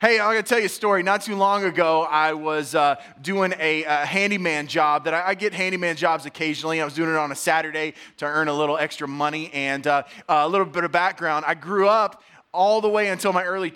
Hey, I'm going to tell you a story. Not too long ago, I was uh, doing a, a, handyman job that I, I, get handyman jobs occasionally. I was doing it on a Saturday to earn a little extra money. And uh, a little bit of background I grew up all the way until my early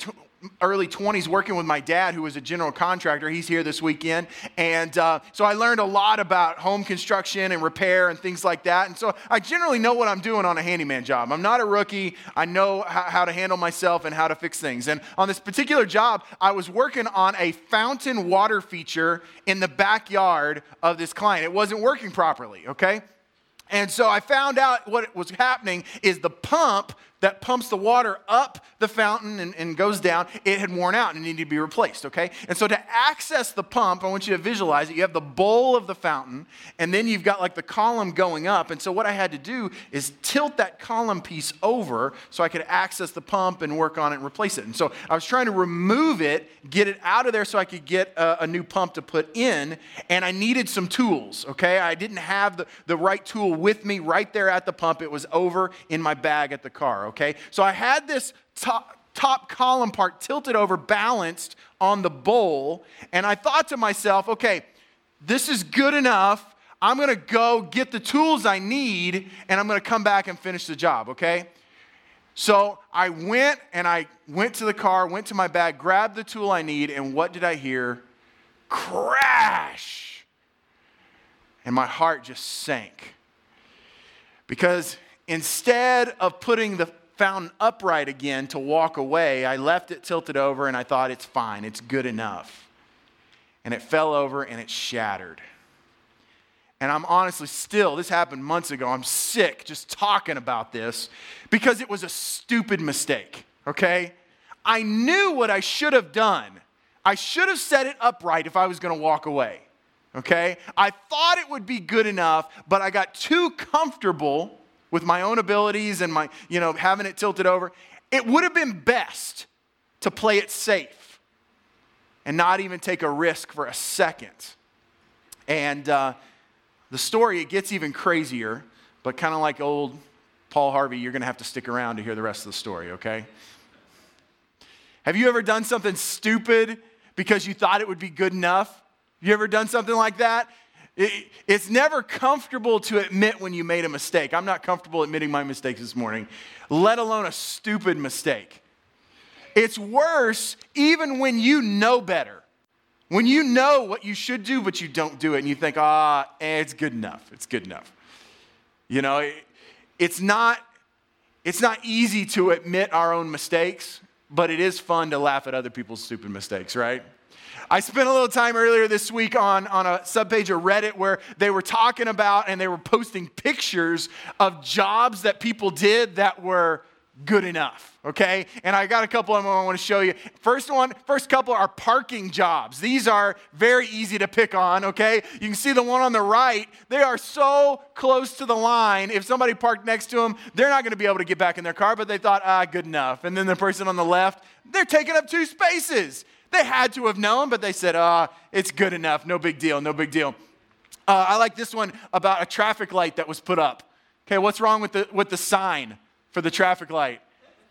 early 20s working with my dad, who was a general contractor. He's here this weekend. And uh, so I learned a lot about home construction and repair and things like that. And so I generally know what I'm doing on a handyman job. I'm not a rookie. I know how, how to handle myself and how to fix things. And on this particular job, I was working on a fountain water feature in the backyard of this client. It wasn't working properly, okay? And so I found out what was happening is the pump that pumps the water up the fountain and, and, goes down, it had worn out and needed to be replaced, okay? And so to access the pump, I want you to visualize it. You have the bowl of the fountain, and then you've got like the column going up. And so what I had to do is tilt that column piece over so I could access the pump and work on it and replace it. And so I was trying to remove it, get it out of there so I could get a, a new pump to put in, and I needed some tools, okay? I didn't have the, the right tool with me right there at the pump. It was over in my bag at the car, okay? So I had this top, top column part tilted over, balanced on the bowl, and I thought to myself, okay, this is good enough. I'm gonna go get the tools I need, and I'm gonna come back and finish the job, okay? So I went and I went to the car, went to my bag, grabbed the tool I need, and what did I hear? Crash! And my heart just sank. Because instead of putting the fountain upright again to walk away, I left it tilted over and I thought it's fine, it's good enough. And it fell over and it shattered. And I'm honestly still, this happened months ago, I'm sick just talking about this because it was a stupid mistake, okay? I knew what I should have done. I should have set it upright if I was gonna walk away, okay? I thought it would be good enough, but I got too comfortable with my own abilities and my, you know, having it tilted over, it would have been best to play it safe and not even take a risk for a second. And uh, the story, it gets even crazier, but kind of like old Paul Harvey, you're going to have to stick around to hear the rest of the story, okay? Have you ever done something stupid because you thought it would be good enough? You ever done something like that? It, it's never comfortable to admit when you made a mistake. I'm not comfortable admitting my mistakes this morning, let alone a stupid mistake. It's worse even when you know better. When you know what you should do, but you don't do it, and you think, ah, eh, it's good enough. It's good enough. You know, it, it's not it's not easy to admit our own mistakes, but it is fun to laugh at other people's stupid mistakes, right? I spent a little time earlier this week on, on a subpage of Reddit where they were talking about and they were posting pictures of jobs that people did that were good enough okay? And i got a couple of them i want to show you. First one first couple are parking jobs. These are very easy to pick on okay? You can see the one on the right. They are so close to the line. If somebody parked next to them they're not going to be able to get back in their car but they thought ah good enough. And then the person on the left they're taking up two spaces they had to have known, but they said, ah, oh, it's good enough. No big deal. No big deal. Uh, I like this one about a traffic light that was put up. Okay, what's wrong with the, with the sign for the traffic light?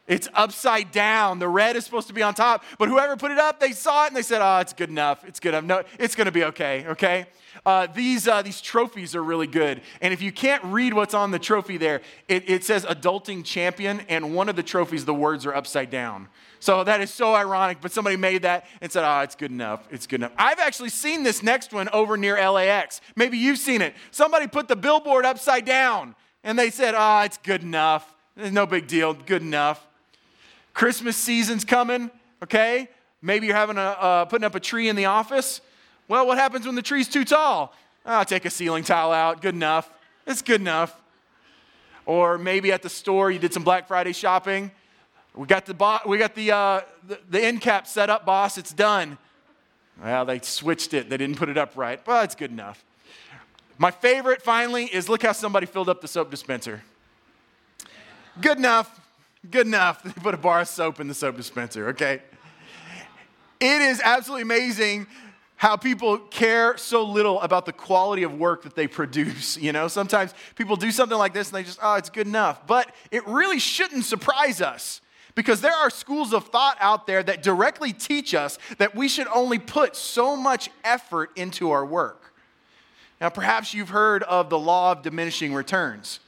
It's upside down. The red is supposed to be on top, but whoever put it up, they saw it and they said, "Oh, it's good enough. It's good enough. No, it's going to be okay." Okay. Uh, these uh, these trophies are really good, and if you can't read what's on the trophy there, it, it says "Adulting Champion," and one of the trophies, the words are upside down. So that is so ironic, but somebody made that and said, oh, it's good enough. It's good enough. I've actually seen this next one over near LAX. Maybe you've seen it. Somebody put the billboard upside down and they said, oh, it's good enough. No big deal. Good enough. Christmas season's coming, okay? Maybe you're having a, uh, putting up a tree in the office. Well, what happens when the tree's too tall? I'll oh, take a ceiling tile out. Good enough. It's good enough. Or maybe at the store, you did some Black Friday shopping we got the, bo- we got the, uh, the, the end cap set up, boss. It's done. Well, they switched it. They didn't put it up right. Well, it's good enough. My favorite, finally, is look how somebody filled up the soap dispenser. Good enough. Good enough. They put a bar of soap in the soap dispenser, okay? It is absolutely amazing how people care so little about the quality of work that they produce. You know, sometimes people do something like this and they just, oh, it's good enough. But it really shouldn't surprise us Because there are schools of thought out there that directly teach us that we should only put so much effort into our work. Now, perhaps you've heard of the law of diminishing returns.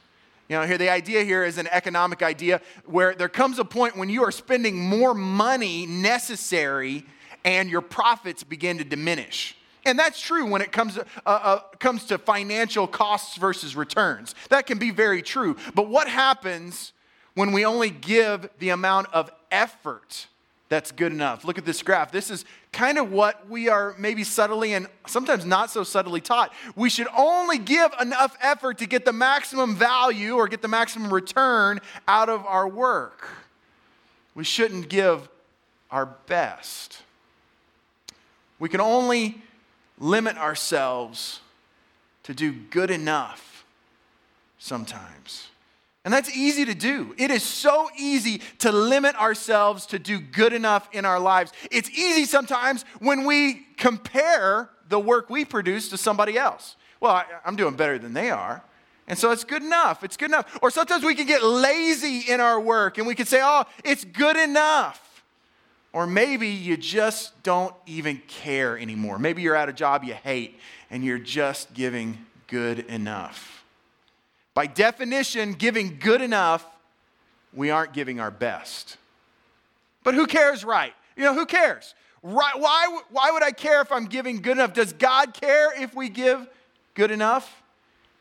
You know, here the idea here is an economic idea where there comes a point when you are spending more money necessary and your profits begin to diminish. And that's true when it comes, uh, uh, comes to financial costs versus returns. That can be very true. But what happens when we only give the amount of effort that's good enough? Look at this graph. This is kind of what we are maybe subtly and sometimes not so subtly taught. We should only give enough effort to get the maximum value or get the maximum return out of our work. We shouldn't give our best. We can only limit ourselves to do good enough sometimes. And that's easy to do. It is so easy to limit ourselves to do good enough in our lives. It's easy sometimes when we compare the work we produce to somebody else. Well, I, am doing better than they are. And so it's good enough. It's good enough. Or sometimes we can get lazy in our work and we can say, oh, it's good enough. Or maybe you just don't even care anymore. Maybe you're at a job you hate and you're just giving good enough. By definition, giving good enough, we aren't giving our best. But who cares, right? You know, who cares? Right, why, why would I care if I'm giving good enough? Does God care if we give good enough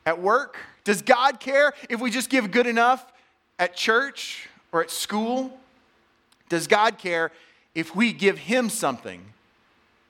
at work? Does God care if we just give good enough at church or at school? Does God care if we give him something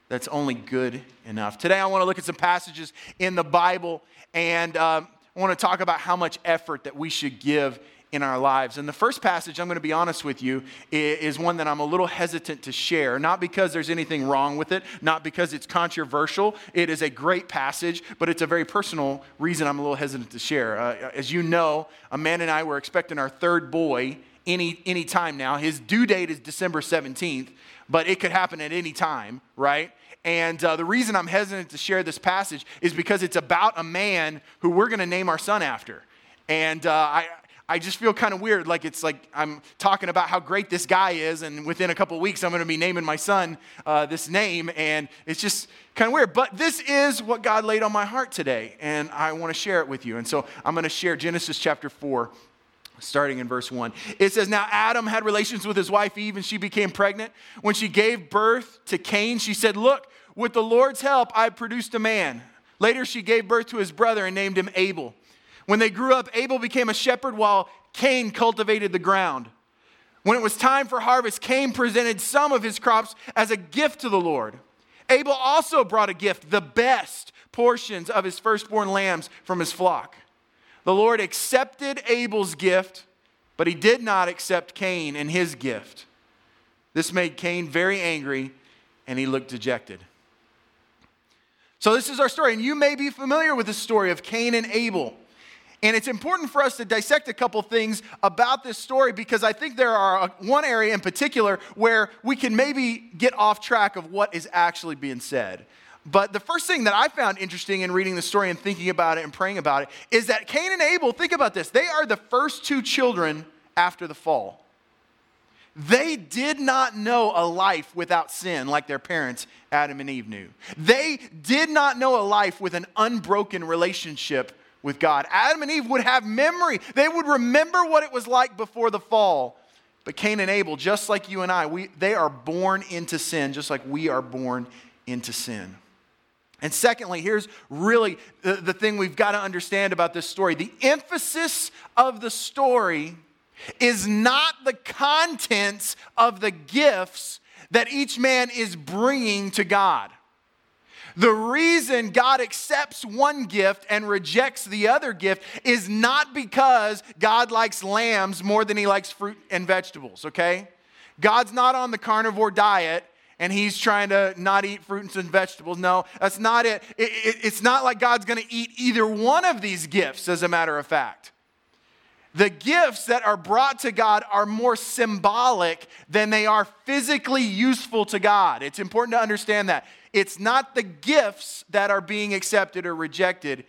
that's only good enough. Today, I want to look at some passages in the Bible, and um, I want to talk about how much effort that we should give in our lives. And the first passage, I'm going to be honest with you, is one that I'm a little hesitant to share. Not because there's anything wrong with it, not because it's controversial. It is a great passage, but it's a very personal reason I'm a little hesitant to share. Uh, as you know, Amanda and I were expecting our third boy any, any time now. His due date is December 17th, but it could happen at any time, right? And uh, the reason I'm hesitant to share this passage is because it's about a man who we're going to name our son after. And uh, I, I just feel kind of weird. Like it's like I'm talking about how great this guy is, and within a couple weeks, I'm going to be naming my son uh, this name. And it's just kind of weird. But this is what God laid on my heart today, and I want to share it with you. And so I'm going to share Genesis chapter 4, starting in verse 1. It says, Now Adam had relations with his wife Eve, and she became pregnant. When she gave birth to Cain, she said, Look, with the Lord's help, I produced a man. Later, she gave birth to his brother and named him Abel. When they grew up, Abel became a shepherd while Cain cultivated the ground. When it was time for harvest, Cain presented some of his crops as a gift to the Lord. Abel also brought a gift, the best portions of his firstborn lambs from his flock. The Lord accepted Abel's gift, but he did not accept Cain and his gift. This made Cain very angry, and he looked dejected. So, this is our story, and you may be familiar with the story of Cain and Abel. And it's important for us to dissect a couple things about this story because I think there are one area in particular where we can maybe get off track of what is actually being said. But the first thing that I found interesting in reading the story and thinking about it and praying about it is that Cain and Abel, think about this, they are the first two children after the fall. They did not know a life without sin like their parents, Adam and Eve, knew. They did not know a life with an unbroken relationship with God. Adam and Eve would have memory, they would remember what it was like before the fall. But Cain and Abel, just like you and I, we, they are born into sin, just like we are born into sin. And secondly, here's really the, the thing we've got to understand about this story the emphasis of the story is not the contents of the gifts that each man is bringing to God. The reason God accepts one gift and rejects the other gift is not because God likes lambs more than he likes fruit and vegetables, okay? God's not on the carnivore diet and he's trying to not eat fruits and vegetables. No, that's not it. it, it it's not like God's going to eat either one of these gifts, as a matter of fact. The gifts that are brought to God are more symbolic than they are physically useful to God. It's important to understand that. It's not the gifts that are being accepted or rejected,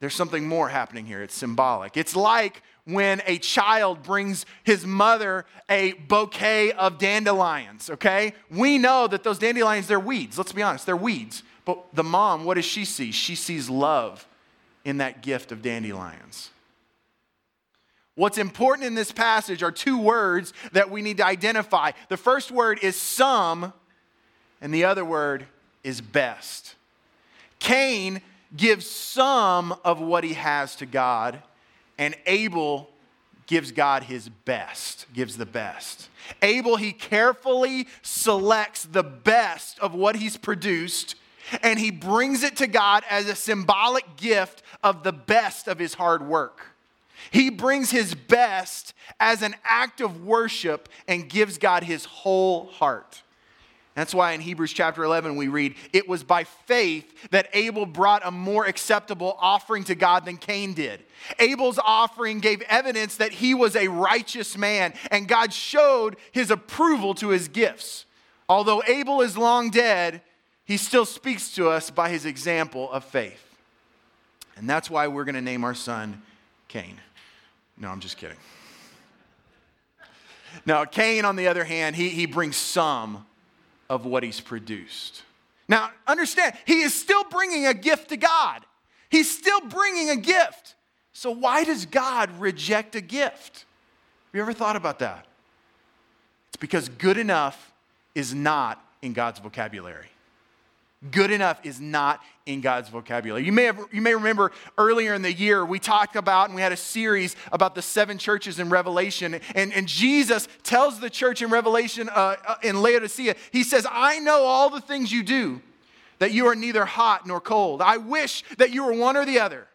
there's something more happening here. It's symbolic. It's like when a child brings his mother a bouquet of dandelions, okay? We know that those dandelions, they're weeds. Let's be honest, they're weeds. But the mom, what does she see? She sees love in that gift of dandelions. What's important in this passage are two words that we need to identify. The first word is some, and the other word is best. Cain gives some of what he has to God, and Abel gives God his best, gives the best. Abel, he carefully selects the best of what he's produced and he brings it to God as a symbolic gift of the best of his hard work. He brings his best as an act of worship and gives God his whole heart. That's why in Hebrews chapter 11 we read, It was by faith that Abel brought a more acceptable offering to God than Cain did. Abel's offering gave evidence that he was a righteous man, and God showed his approval to his gifts. Although Abel is long dead, he still speaks to us by his example of faith. And that's why we're going to name our son Cain. No, I'm just kidding. Now, Cain, on the other hand, he, he brings some of what he's produced. Now, understand, he is still bringing a gift to God. He's still bringing a gift. So, why does God reject a gift? Have you ever thought about that? It's because good enough is not in God's vocabulary. Good enough is not in God's vocabulary. You may, have, you may remember earlier in the year, we talked about and we had a series about the seven churches in Revelation. And, and Jesus tells the church in Revelation uh, uh, in Laodicea, He says, I know all the things you do, that you are neither hot nor cold. I wish that you were one or the other.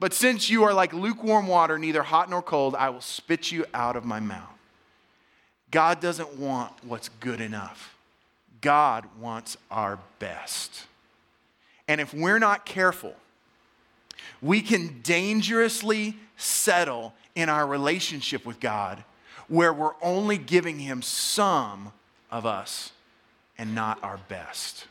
But since you are like lukewarm water, neither hot nor cold, I will spit you out of my mouth. God doesn't want what's good enough. God wants our best. And if we're not careful, we can dangerously settle in our relationship with God where we're only giving Him some of us and not our best.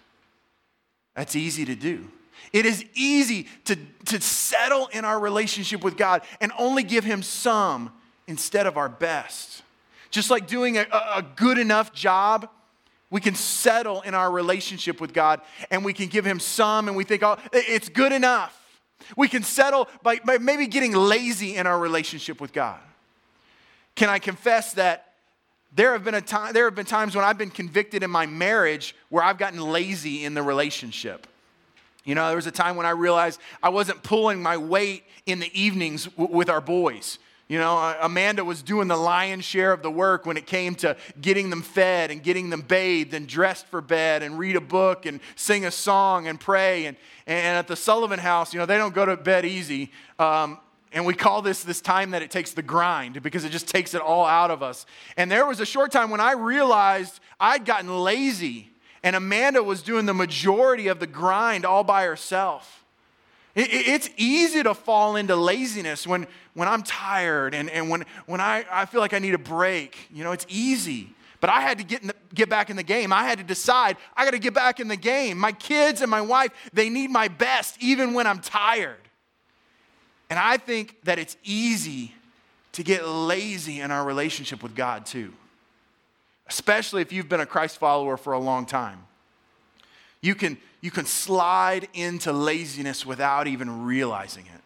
That's easy to do. It is easy to, to settle in our relationship with God and only give Him some instead of our best. Just like doing a, a good enough job we can settle in our relationship with God and we can give Him some and we think, oh, it's good enough. We can settle by, by maybe getting lazy in our relationship with God. Can I confess that there have, been a time, there have been times when I've been convicted in my marriage where I've gotten lazy in the relationship. You know, there was a time when I realized I wasn't pulling my weight in the evenings w- with our boys. You know, Amanda was doing the lion's share of the work when it came to getting them fed and getting them bathed and dressed for bed and read a book and sing a song and pray. And, and at the Sullivan house, you know, they don't go to bed easy. Um, and we call this this time that it takes the grind because it just takes it all out of us. And there was a short time when I realized I'd gotten lazy and Amanda was doing the majority of the grind all by herself. It's easy to fall into laziness when, when I'm tired and, and when, when I, I feel like I need a break. You know, it's easy. But I had to get, the, get back in the game. I had to decide I got to get back in the game. My kids and my wife, they need my best even when I'm tired. And I think that it's easy to get lazy in our relationship with God too, especially if you've been a Christ follower for a long time. You can, you can slide into laziness without even realizing it.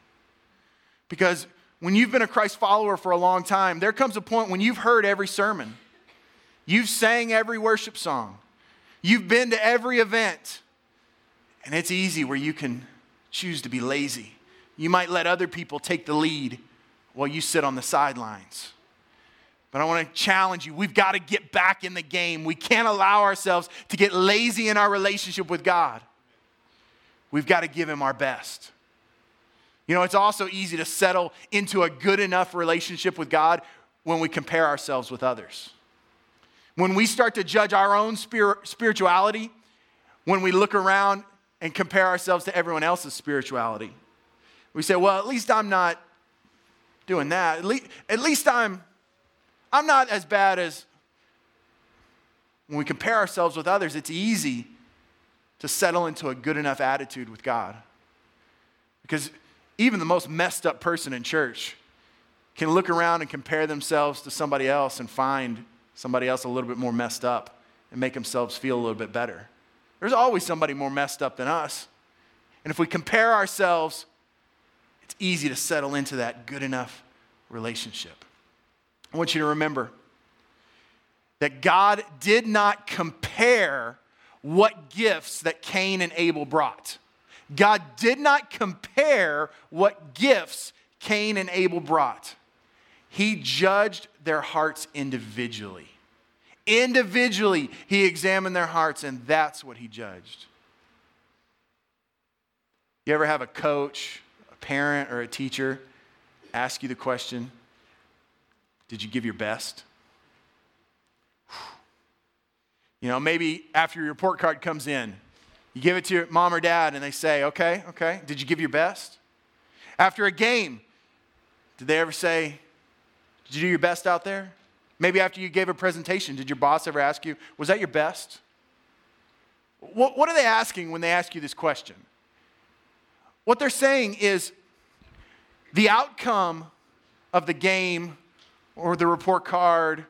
Because when you've been a Christ follower for a long time, there comes a point when you've heard every sermon, you've sang every worship song, you've been to every event, and it's easy where you can choose to be lazy. You might let other people take the lead while you sit on the sidelines. But I want to challenge you. We've got to get back in the game. We can't allow ourselves to get lazy in our relationship with God. We've got to give Him our best. You know, it's also easy to settle into a good enough relationship with God when we compare ourselves with others. When we start to judge our own spirituality, when we look around and compare ourselves to everyone else's spirituality, we say, well, at least I'm not doing that. At least, at least I'm I'm not as bad as when we compare ourselves with others, it's easy to settle into a good enough attitude with God. Because even the most messed up person in church can look around and compare themselves to somebody else and find somebody else a little bit more messed up and make themselves feel a little bit better. There's always somebody more messed up than us. And if we compare ourselves, it's easy to settle into that good enough relationship. I want you to remember that God did not compare what gifts that Cain and Abel brought. God did not compare what gifts Cain and Abel brought. He judged their hearts individually. Individually, he examined their hearts, and that's what he judged. You ever have a coach, a parent, or a teacher ask you the question Did you give your best? You know, maybe after your report card comes in, you give it to your mom or dad and they say, okay, okay, did you give your best? After a game, did they ever say, did you do your best out there? Maybe after you gave a presentation, did your boss ever ask you, was that your best? What, what are they asking when they ask you this question? What they're saying is the outcome of the game or the report card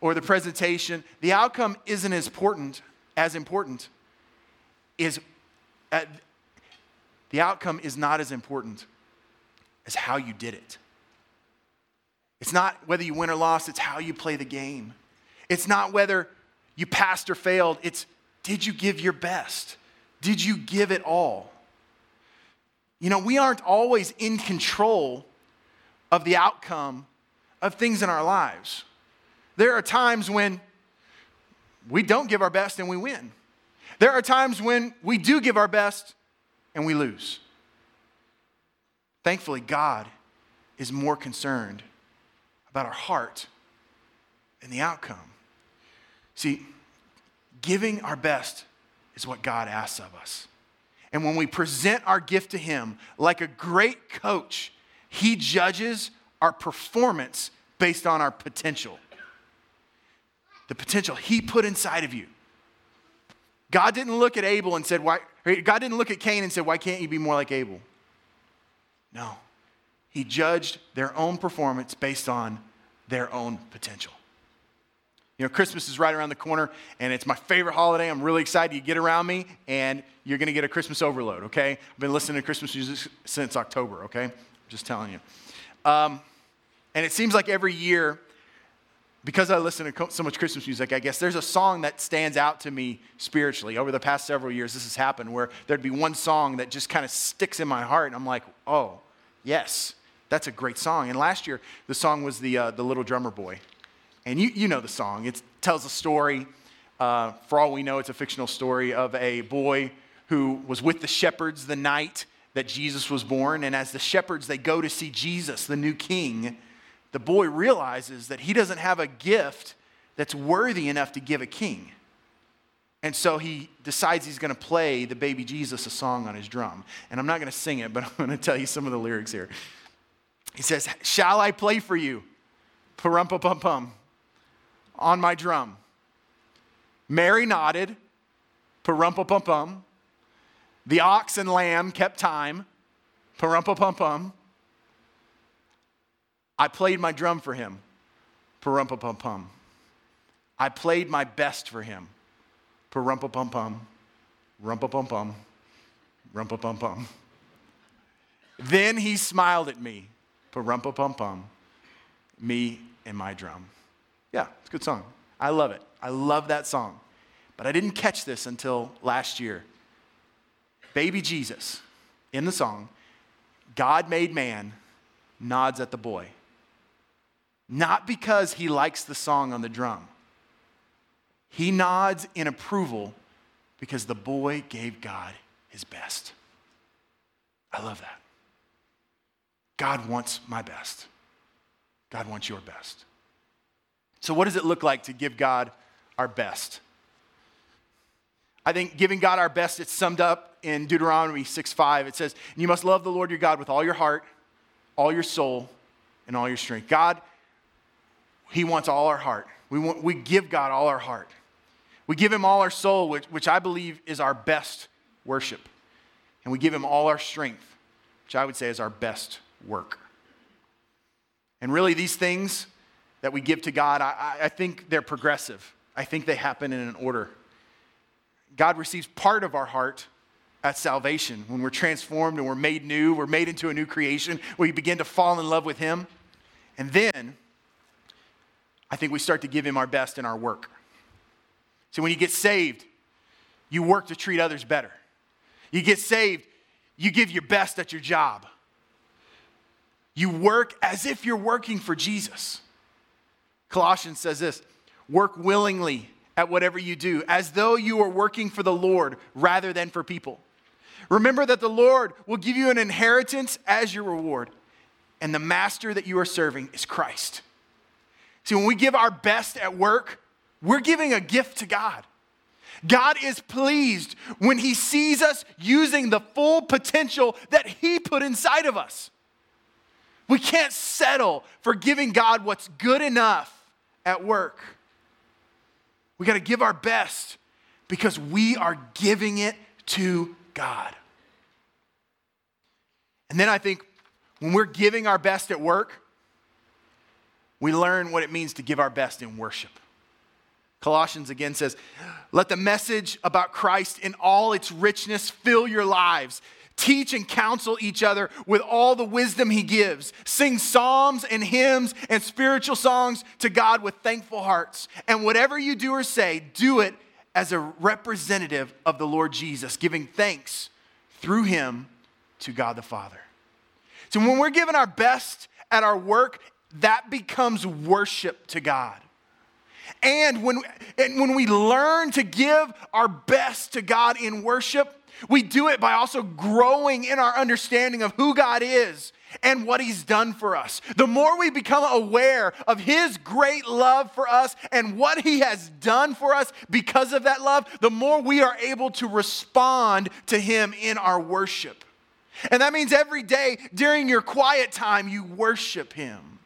or the presentation, the outcome isn't as important as important is uh, the outcome is not as important as how you did it. It's not whether you win or lost, it's how you play the game. It's not whether you passed or failed, it's did you give your best? Did you give it all? You know, we aren't always in control of the outcome of things in our lives. There are times when we don't give our best and we win. There are times when we do give our best and we lose. Thankfully, God is more concerned about our heart and the outcome. See, giving our best is what God asks of us. And when we present our gift to Him like a great coach, He judges our performance based on our potential the potential He put inside of you. God didn't look at Abel and said, Why? God didn't look at Cain and said, Why can't you be more like Abel? No. He judged their own performance based on their own potential. You know, Christmas is right around the corner, and it's my favorite holiday. I'm really excited. You get around me, and you're going to get a Christmas overload, okay? I've been listening to Christmas music since October, okay? I'm just telling you. Um, and it seems like every year because I listen to so much Christmas music, I guess there's a song that stands out to me spiritually. Over the past several years, this has happened where there'd be one song that just kind of sticks in my heart, and I'm like, oh, yes, that's a great song. And last year, the song was the, uh, the Little Drummer Boy. And you, you know the song. It tells a story. Uh, for all we know, it's a fictional story of a boy who was with the shepherds the night that Jesus was born. And as the shepherds, they go to see Jesus, the new king the boy realizes that he doesn't have a gift that's worthy enough to give a king. And so he decides he's going to play the baby Jesus a song on his drum. And I'm not going to sing it, but I'm going to tell you some of the lyrics here. He says, Shall I play for you? Parumpa pum pum on my drum. Mary nodded, parumpa pum pum. The ox and lamb kept time, parumpa pum pum. I played my drum for him. Parumpa pum pum. I played my best for him. Parumpa pum pum. Rumpa pum pum. Rumpa pum pum. Then he smiled at me. Parumpa pum pum. Me and my drum. Yeah, it's a good song. I love it. I love that song. But I didn't catch this until last year. Baby Jesus, in the song, God made man, nods at the boy not because he likes the song on the drum. He nods in approval because the boy gave God his best. I love that. God wants my best. God wants your best. So, what does it look like to give God our best? I think giving God our best, it's summed up in Deuteronomy 6 5. It says, You must love the Lord your God with all your heart, all your soul, and all your strength. God he wants all our heart. We, want, we give God all our heart. We give Him all our soul, which, which I believe is our best worship. And we give Him all our strength which I would say is our best work. And really, these things that we give to God, I, I think they're progressive. I think they happen in an order. God receives part of our heart at salvation when we're transformed and we're made new, we're made into a new creation, we begin to fall in love with Him. And then I think we start to give Him our best in our work. So when you get saved, you work to treat others better. You get saved, you give your best at your job. You work as if you're working for Jesus. Colossians says this work willingly at whatever you do, as though you are working for the Lord rather than for people. Remember that the Lord will give you an inheritance as your reward, and the master that you are serving is Christ. See, when we give our best at work, we're giving a gift to God. God is pleased when He sees us using the full potential that He put inside of us. We can't settle for giving God what's good enough at work. We got to give our best because we are giving it to God. And then I think when we're giving our best at work, we learn what it means to give our best in worship. Colossians again says, Let the message about Christ in all its richness fill your lives. Teach and counsel each other with all the wisdom he gives. Sing psalms and hymns and spiritual songs to God with thankful hearts. And whatever you do or say, do it as a representative of the Lord Jesus, giving thanks through him to God the Father. So when we're giving our best at our work, that becomes worship to God. And when, and when we learn to give our best to God in worship, we do it by also growing in our understanding of who God is and what He's done for us. The more we become aware of His great love for us and what He has done for us because of that love, the more we are able to respond to Him in our worship. And that means every day during your quiet time, you worship Him.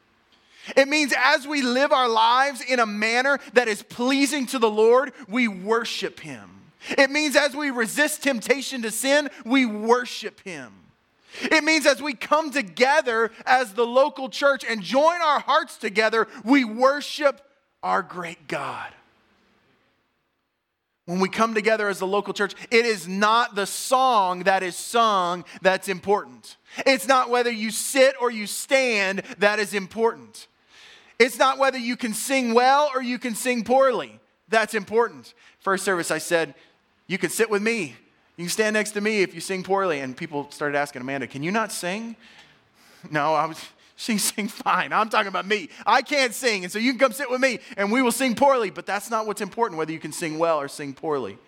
It means as we live our lives in a manner that is pleasing to the Lord, we worship Him. It means as we resist temptation to sin, we worship Him. It means as we come together as the local church and join our hearts together, we worship our great God. When we come together as the local church, it is not the song that is sung that's important. It's not whether you sit or you stand that is important. It's not whether you can sing well or you can sing poorly. That's important. First service, I said, You can sit with me. You can stand next to me if you sing poorly. And people started asking Amanda, Can you not sing? No, I was. She sing fine. I'm talking about me. I can't sing, and so you can come sit with me, and we will sing poorly. But that's not what's important, whether you can sing well or sing poorly.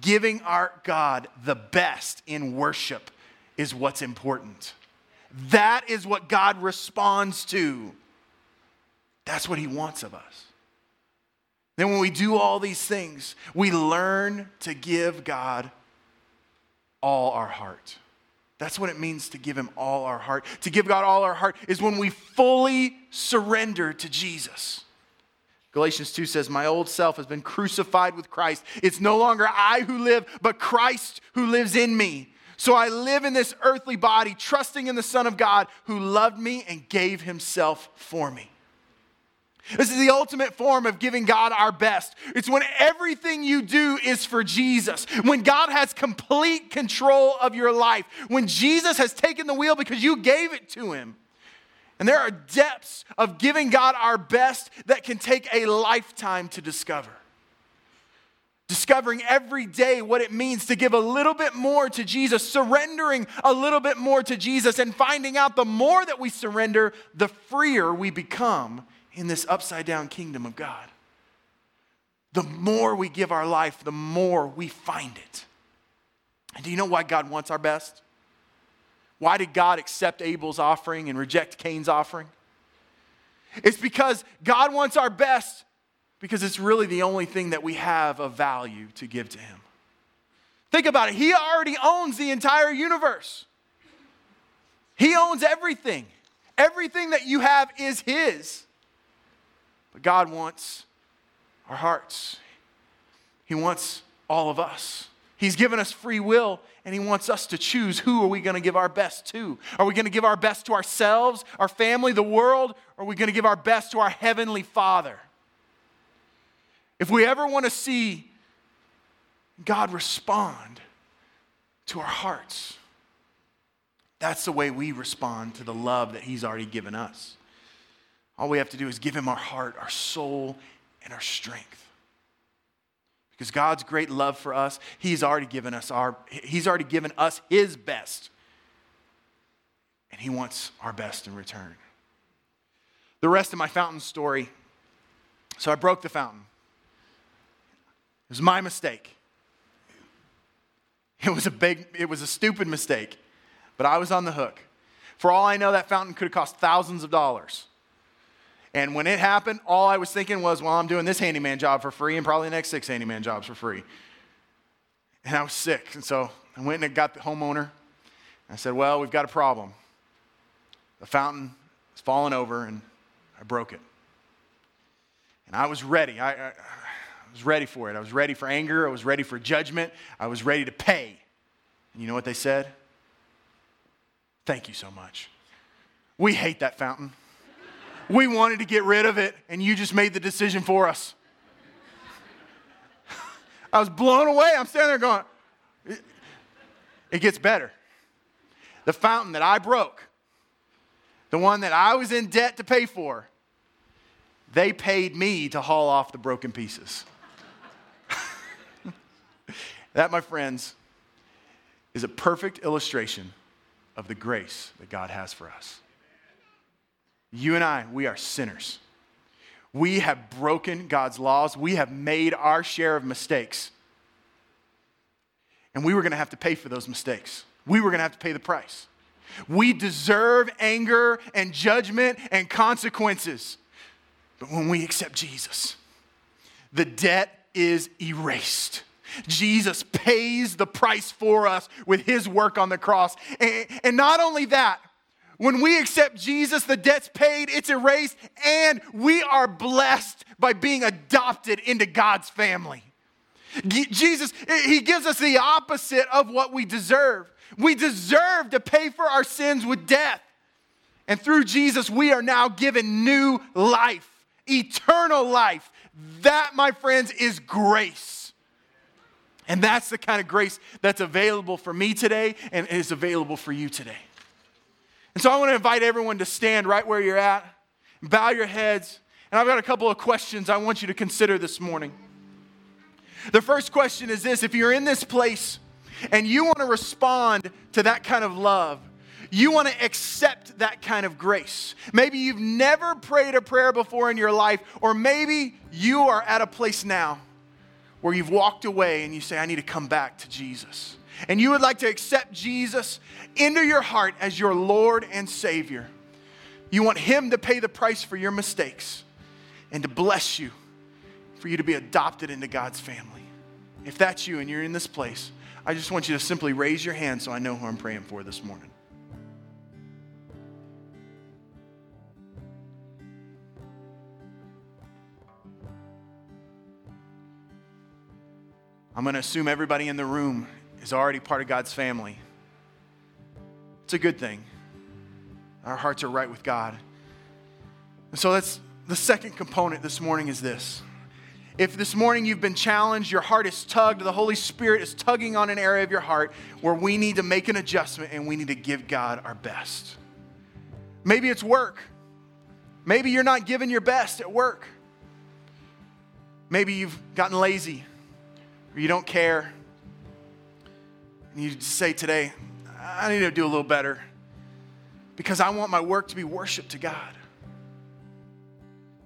Giving our God the best in worship is what's important. That is what God responds to. That's what He wants of us. Then, when we do all these things, we learn to give God all our heart. That's what it means to give Him all our heart. To give God all our heart is when we fully surrender to Jesus. Galatians 2 says, My old self has been crucified with Christ. It's no longer I who live, but Christ who lives in me. So I live in this earthly body, trusting in the Son of God who loved me and gave Himself for me. This is the ultimate form of giving God our best. It's when everything you do is for Jesus, when God has complete control of your life, when Jesus has taken the wheel because you gave it to him. And there are depths of giving God our best that can take a lifetime to discover. Discovering every day what it means to give a little bit more to Jesus, surrendering a little bit more to Jesus, and finding out the more that we surrender, the freer we become in this upside down kingdom of God. The more we give our life, the more we find it. And do you know why God wants our best? Why did God accept Abel's offering and reject Cain's offering? It's because God wants our best because it's really the only thing that we have of value to give to Him. Think about it. He already owns the entire universe, He owns everything. Everything that you have is His. But God wants our hearts, He wants all of us. He's given us free will and he wants us to choose who are we going to give our best to? Are we going to give our best to ourselves, our family, the world, or are we going to give our best to our heavenly Father? If we ever want to see God respond to our hearts, that's the way we respond to the love that he's already given us. All we have to do is give him our heart, our soul, and our strength. Because God's great love for us, He's already given us our, He's already given us His best. And He wants our best in return. The rest of my fountain story. So I broke the fountain. It was my mistake. It was a big, it was a stupid mistake, but I was on the hook. For all I know, that fountain could have cost thousands of dollars. And when it happened, all I was thinking was, well, I'm doing this handyman job for free and probably the next six handyman jobs for free. And I was sick. And so I went and got the homeowner. I said, well, we've got a problem. The fountain is falling over and I broke it. And I was ready. I, I, I was ready for it. I was ready for anger. I was ready for judgment. I was ready to pay. And you know what they said? Thank you so much. We hate that fountain. We wanted to get rid of it, and you just made the decision for us. I was blown away. I'm standing there going, it gets better. The fountain that I broke, the one that I was in debt to pay for, they paid me to haul off the broken pieces. that, my friends, is a perfect illustration of the grace that God has for us. You and I, we are sinners. We have broken God's laws. We have made our share of mistakes. And we were going to have to pay for those mistakes. We were going to have to pay the price. We deserve anger and judgment and consequences. But when we accept Jesus, the debt is erased. Jesus pays the price for us with his work on the cross. And, and not only that, when we accept Jesus, the debt's paid, it's erased, and we are blessed by being adopted into God's family. Jesus, He gives us the opposite of what we deserve. We deserve to pay for our sins with death. And through Jesus, we are now given new life, eternal life. That, my friends, is grace. And that's the kind of grace that's available for me today and is available for you today. And so I want to invite everyone to stand right where you're at, bow your heads, and I've got a couple of questions I want you to consider this morning. The first question is this if you're in this place and you want to respond to that kind of love, you want to accept that kind of grace. Maybe you've never prayed a prayer before in your life, or maybe you are at a place now where you've walked away and you say, I need to come back to Jesus and you would like to accept Jesus into your heart as your Lord and Savior, you want Him to pay the price for your mistakes and to bless you for you to be adopted into God's family. If that's you and you're in this place, I just want you to simply raise your hand so I know who I'm praying for this morning. I'm going to assume everybody in the room is already part of God's family. It's a good thing. Our hearts are right with God. And so that's the second component this morning is this. If this morning you've been challenged, your heart is tugged, the Holy Spirit is tugging on an area of your heart where we need to make an adjustment and we need to give God our best. Maybe it's work. Maybe you're not giving your best at work. Maybe you've gotten lazy or you don't care and you say today, I need to do a little better because I want my work to be worship to God.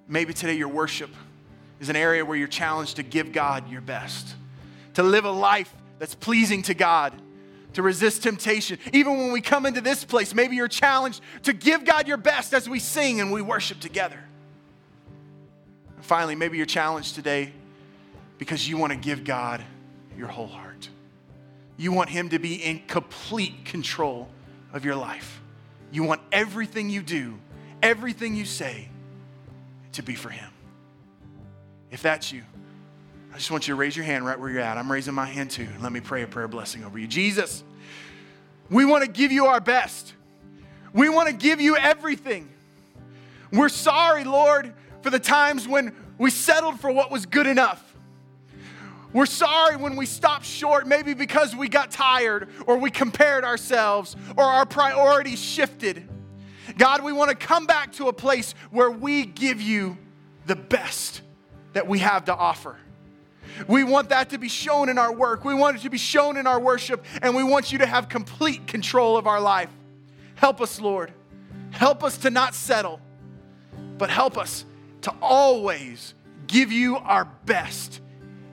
Maybe today your worship is an area where you're challenged to give God your best, to live a life that's pleasing to God, to resist temptation. Even when we come into this place, maybe you're challenged to give God your best as we sing and we worship together. And finally, maybe you're challenged today because you want to give God your whole heart. You want Him to be in complete control of your life. You want everything you do, everything you say to be for Him. If that's you, I just want you to raise your hand right where you're at. I'm raising my hand too. Let me pray a prayer blessing over you. Jesus, we want to give you our best. We want to give you everything. We're sorry, Lord, for the times when we settled for what was good enough. We're sorry when we stopped short, maybe because we got tired or we compared ourselves or our priorities shifted. God, we want to come back to a place where we give you the best that we have to offer. We want that to be shown in our work. We want it to be shown in our worship, and we want you to have complete control of our life. Help us, Lord. Help us to not settle, but help us to always give you our best.